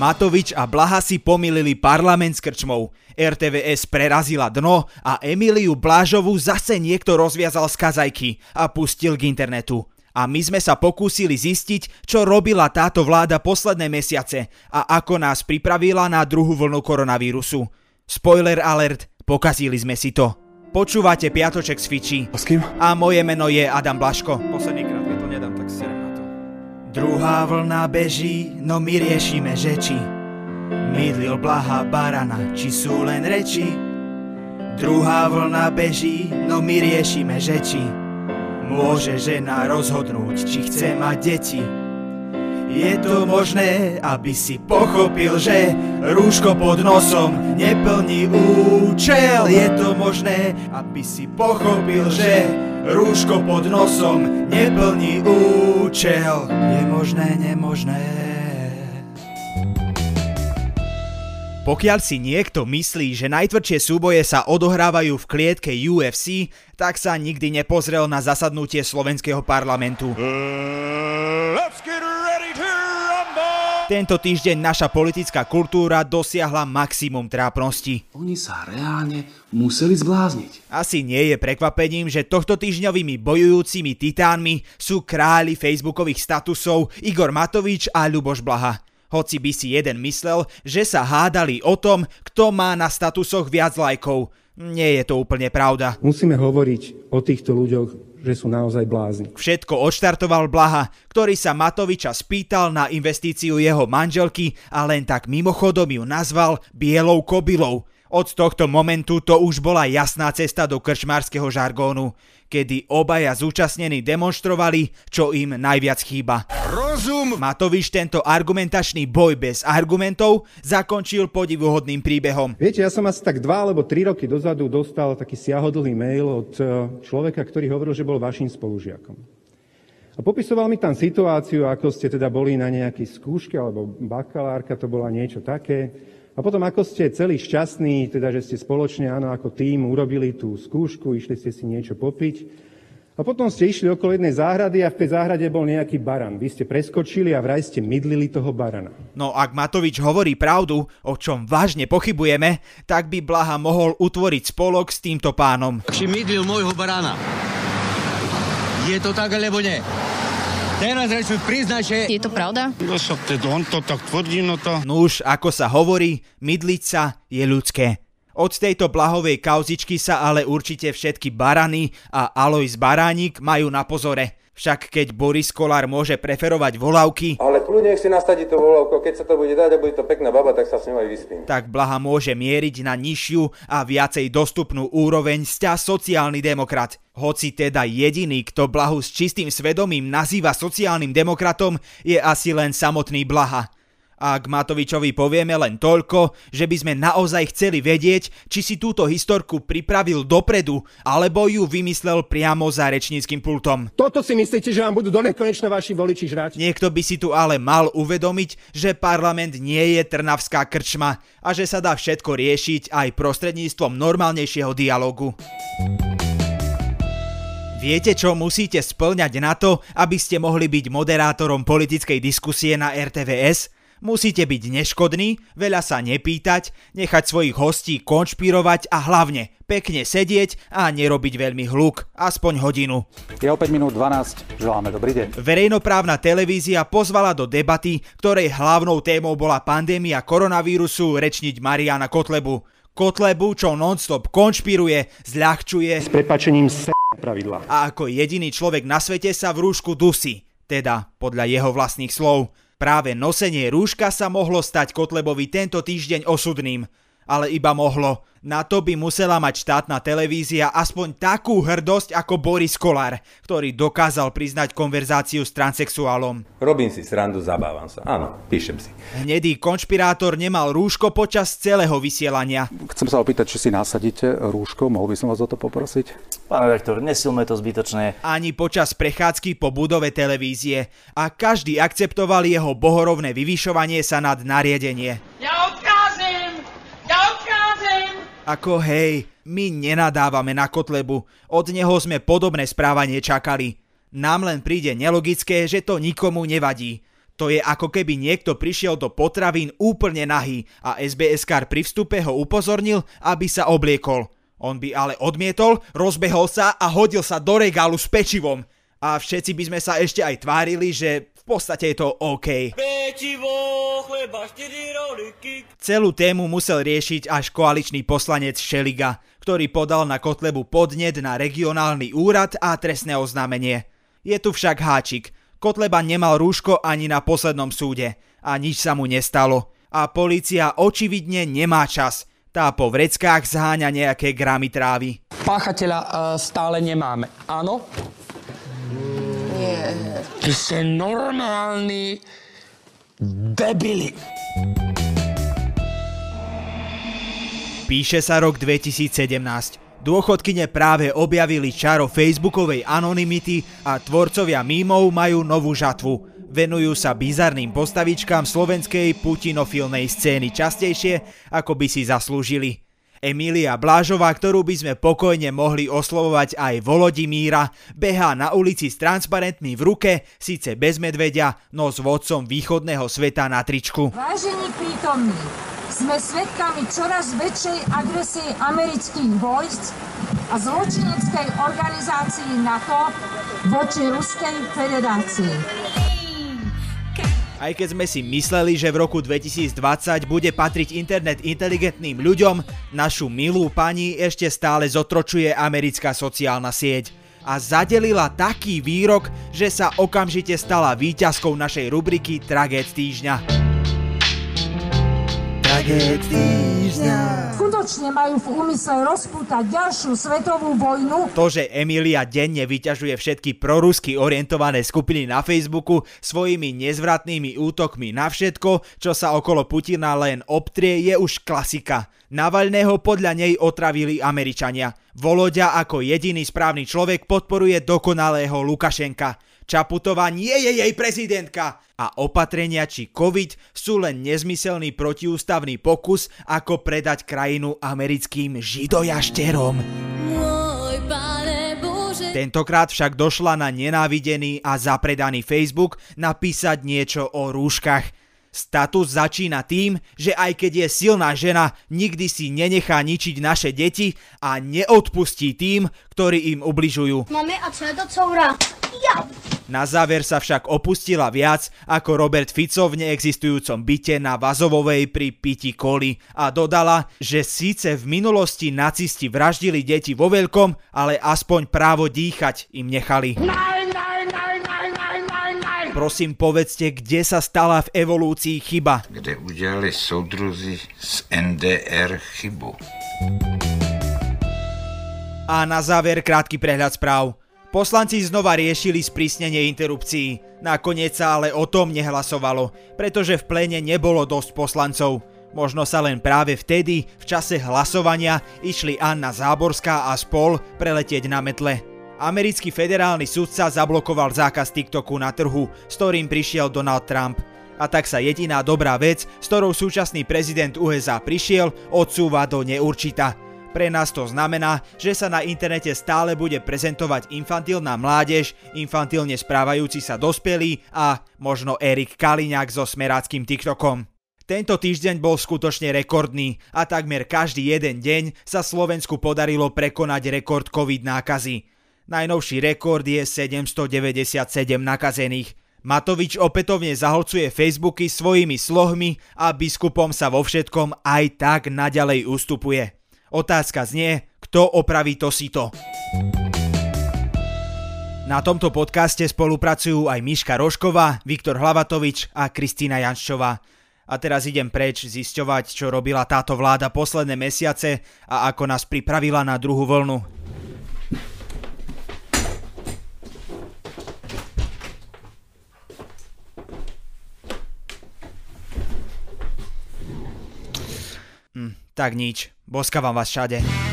Matovič a Blaha si pomýlili parlament s krčmou. RTVS prerazila dno a Emiliu Blážovú zase niekto rozviazal z kazajky a pustil k internetu. A my sme sa pokúsili zistiť, čo robila táto vláda posledné mesiace a ako nás pripravila na druhú vlnu koronavírusu. Spoiler alert, pokazili sme si to. Počúvate Piatoček z Fiči. A s kým? A moje meno je Adam Blaško. Posledný krát, Druhá vlna beží, no my riešime, že či mydlil blaha barana, či sú len reči. Druhá vlna beží, no my riešime, že môže žena rozhodnúť, či chce mať deti. Je to možné, aby si pochopil, že rúško pod nosom neplní účel. Je to možné, aby si pochopil, že rúško pod nosom neplní účel. Je možné, nemožné. Pokiaľ si niekto myslí, že najtvrdšie súboje sa odohrávajú v klietke UFC, tak sa nikdy nepozrel na zasadnutie slovenského parlamentu. Tento týždeň naša politická kultúra dosiahla maximum trápnosti. Oni sa reálne museli zblázniť. Asi nie je prekvapením, že tohto týždňovými bojujúcimi titánmi sú králi facebookových statusov Igor Matovič a Ľuboš Blaha. Hoci by si jeden myslel, že sa hádali o tom, kto má na statusoch viac lajkov. Nie je to úplne pravda. Musíme hovoriť o týchto ľuďoch že sú naozaj blázni. Všetko odštartoval Blaha, ktorý sa Matoviča spýtal na investíciu jeho manželky a len tak mimochodom ju nazval bielou kobylou. Od tohto momentu to už bola jasná cesta do krčmárskeho žargónu, kedy obaja zúčastnení demonstrovali, čo im najviac chýba. Rozum! Matovič tento argumentačný boj bez argumentov zakončil podivuhodným príbehom. Viete, ja som asi tak dva alebo tri roky dozadu dostal taký siahodlý mail od e, človeka, ktorý hovoril, že bol vašim spolužiakom. A popisoval mi tam situáciu, ako ste teda boli na nejakej skúške, alebo bakalárka, to bola niečo také, a potom, ako ste celý šťastní, teda, že ste spoločne, áno, ako tým urobili tú skúšku, išli ste si niečo popiť. A potom ste išli okolo jednej záhrady a v tej záhrade bol nejaký baran. Vy ste preskočili a vraj ste mydlili toho barana. No ak Matovič hovorí pravdu, o čom vážne pochybujeme, tak by Blaha mohol utvoriť spolok s týmto pánom. Či mydlil môjho barana? Je to tak, alebo nie? Teraz reč priznať, že... Je to pravda? No však teď on to tak tvrdí, no to... Nuž, ako sa hovorí, mydliť sa je ľudské. Od tejto blahovej kauzičky sa ale určite všetky barany a Alois Baránik majú na pozore. Však keď Boris Kolár môže preferovať volavky, Ale kľudne nech si nasadí to volavko, keď sa to bude dať a bude to pekná baba, tak sa s ňou aj vyspím. tak Blaha môže mieriť na nižšiu a viacej dostupnú úroveň sťa sociálny demokrat. Hoci teda jediný, kto Blahu s čistým svedomím nazýva sociálnym demokratom, je asi len samotný Blaha. A k Matovičovi povieme len toľko, že by sme naozaj chceli vedieť, či si túto historku pripravil dopredu, alebo ju vymyslel priamo za rečníckým pultom. Toto si myslíte, že vám budú do nekonečna vaši voliči žrať? Niekto by si tu ale mal uvedomiť, že parlament nie je trnavská krčma a že sa dá všetko riešiť aj prostredníctvom normálnejšieho dialogu. Viete, čo musíte splňať na to, aby ste mohli byť moderátorom politickej diskusie na RTVS? Musíte byť neškodní, veľa sa nepýtať, nechať svojich hostí konšpirovať a hlavne pekne sedieť a nerobiť veľmi hluk, aspoň hodinu. Je o 5 minút 12, želáme dobrý deň. Verejnoprávna televízia pozvala do debaty, ktorej hlavnou témou bola pandémia koronavírusu, rečniť Mariana Kotlebu. Kotlebu, čo nonstop konšpiruje, zľahčuje S prepačením s pravidla. a ako jediný človek na svete sa v rúšku dusí. Teda podľa jeho vlastných slov. Práve nosenie rúška sa mohlo stať Kotlebovi tento týždeň osudným. Ale iba mohlo. Na to by musela mať štátna televízia aspoň takú hrdosť ako Boris Kolár, ktorý dokázal priznať konverzáciu s transexuálom. Robím si srandu, zabávam sa. Áno, píšem si. Hnedý konšpirátor nemal rúško počas celého vysielania. Chcem sa opýtať, či si nasadíte rúško, mohol by som vás o to poprosiť? Pán redaktor, nesilme to zbytočné. ani počas prechádzky po budove televízie a každý akceptoval jeho bohorovné vyvyšovanie sa nad nariadenie. Ja Ako hej, my nenadávame na Kotlebu, od neho sme podobné správanie čakali. Nám len príde nelogické, že to nikomu nevadí. To je ako keby niekto prišiel do potravín úplne nahý a SBS-kár pri vstupe ho upozornil, aby sa obliekol. On by ale odmietol, rozbehol sa a hodil sa do regálu s pečivom. A všetci by sme sa ešte aj tvárili, že v podstate je to OK. Pečivo, chleba, Celú tému musel riešiť až koaličný poslanec Šeliga, ktorý podal na Kotlebu podnet na regionálny úrad a trestné oznámenie. Je tu však háčik – Kotleba nemal rúško ani na poslednom súde a nič sa mu nestalo. A policia očividne nemá čas. Tá po vreckách zháňa nejaké gramy trávy. Páchateľa uh, stále nemáme, áno? Nie. Ty si normálny debili. Píše sa rok 2017. Dôchodkyne práve objavili čaro facebookovej anonymity a tvorcovia mímov majú novú žatvu. Venujú sa bizarným postavičkám slovenskej putinofilnej scény častejšie, ako by si zaslúžili. Emília Blážová, ktorú by sme pokojne mohli oslovovať aj Volodimíra, behá na ulici s transparentmi v ruke, síce bez medvedia, no s vodcom východného sveta na tričku. Vážení prítomní, sme svedkami čoraz väčšej agresie amerických vojsk a zločineckej organizácii NATO voči Ruskej federácii. Aj keď sme si mysleli, že v roku 2020 bude patriť internet inteligentným ľuďom, našu milú pani ešte stále zotročuje americká sociálna sieť a zadelila taký výrok, že sa okamžite stala výťazkou našej rubriky Tragéd týždňa. Tragéd týždňa. Skutočne majú v úmysle rozpútať ďalšiu svetovú vojnu. To, že Emilia denne vyťažuje všetky prorusky orientované skupiny na Facebooku svojimi nezvratnými útokmi na všetko, čo sa okolo Putina len obtrie, je už klasika. Navalného podľa nej otravili Američania. Volodia ako jediný správny človek podporuje dokonalého Lukašenka. Čaputová nie je jej prezidentka a opatrenia či COVID sú len nezmyselný protiústavný pokus, ako predať krajinu americkým židojašterom. Tentokrát však došla na nenávidený a zapredaný Facebook napísať niečo o rúškach. Status začína tým, že aj keď je silná žena, nikdy si nenechá ničiť naše deti a neodpustí tým, ktorí im ubližujú. Mami, a čo je to coura? Ja! Na záver sa však opustila viac ako Robert Fico v neexistujúcom byte na Vazovovej pri piti koli a dodala, že síce v minulosti nacisti vraždili deti vo veľkom, ale aspoň právo dýchať im nechali. Prosím povedzte, kde sa stala v evolúcii chyba. Kde udiali soudruzi z NDR chybu. A na záver krátky prehľad správ. Poslanci znova riešili sprísnenie interrupcií. Nakoniec sa ale o tom nehlasovalo, pretože v pléne nebolo dosť poslancov. Možno sa len práve vtedy, v čase hlasovania, išli Anna Záborská a spol preletieť na metle. Americký federálny sudca zablokoval zákaz TikToku na trhu, s ktorým prišiel Donald Trump. A tak sa jediná dobrá vec, s ktorou súčasný prezident USA prišiel, odsúva do neurčita. Pre nás to znamená, že sa na internete stále bude prezentovať infantilná mládež, infantilne správajúci sa dospelí a možno Erik Kaliňák so smeráckým TikTokom. Tento týždeň bol skutočne rekordný a takmer každý jeden deň sa Slovensku podarilo prekonať rekord COVID nákazy. Najnovší rekord je 797 nakazených. Matovič opätovne zaholcuje Facebooky svojimi slohmi a biskupom sa vo všetkom aj tak naďalej ustupuje. Otázka znie, kto opraví to sito. Na tomto podcaste spolupracujú aj Miška Rošková, Viktor Hlavatovič a Kristýna Janščová. A teraz idem preč zisťovať, čo robila táto vláda posledné mesiace a ako nás pripravila na druhú vlnu. Hm, tak nič, boskávam vás všade.